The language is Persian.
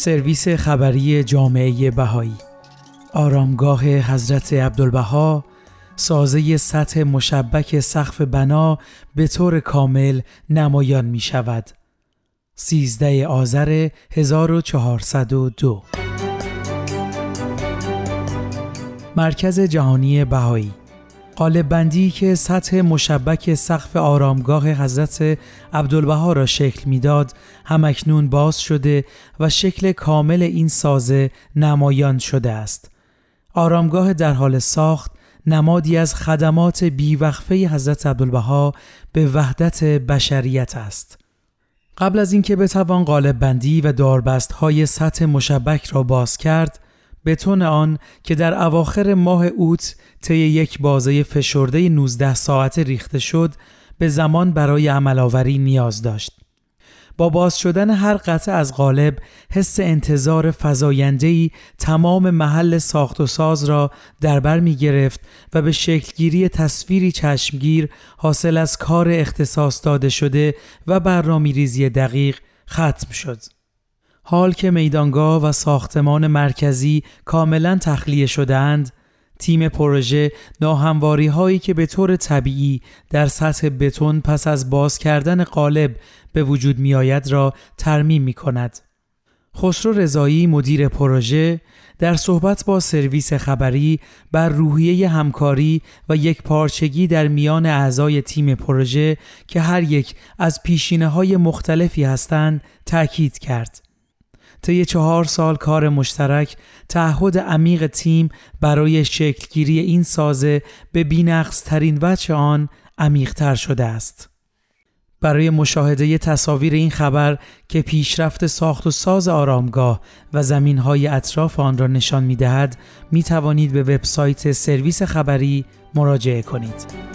سرویس خبری جامعه بهایی. آرامگاه حضرت عبدالبها سازه سطح مشبک سقف بنا به طور کامل نمایان می شود. 13 آذر 1402 مرکز جهانی بهایی. قالب بندی که سطح مشبک سقف آرامگاه حضرت عبدالبها را شکل می‌داد همکنون باز شده و شکل کامل این سازه نمایان شده است. آرامگاه در حال ساخت نمادی از خدمات بیوقفه حضرت عبدالبها به وحدت بشریت است. قبل از اینکه بتوان قالب بندی و داربست های سطح مشبک را باز کرد، بتون آن که در اواخر ماه اوت طی یک بازه فشرده 19 ساعت ریخته شد به زمان برای عملآوری نیاز داشت. با باز شدن هر قطعه از قالب حس انتظار فزایندهی تمام محل ساخت و ساز را در بر می گرفت و به شکلگیری تصویری چشمگیر حاصل از کار اختصاص داده شده و برنامه ریزی دقیق ختم شد. حال که میدانگاه و ساختمان مرکزی کاملا تخلیه شدهاند تیم پروژه ناهمواری هایی که به طور طبیعی در سطح بتون پس از باز کردن قالب به وجود می آید را ترمیم می کند. خسرو رضایی مدیر پروژه در صحبت با سرویس خبری بر روحیه همکاری و یک پارچگی در میان اعضای تیم پروژه که هر یک از پیشینه های مختلفی هستند تأکید کرد. طی چهار سال کار مشترک تعهد عمیق تیم برای شکلگیری این سازه به بینقص ترین وجه آن عمیقتر شده است. برای مشاهده تصاویر این خبر که پیشرفت ساخت و ساز آرامگاه و زمین های اطراف آن را نشان می دهد می توانید به وبسایت سرویس خبری مراجعه کنید.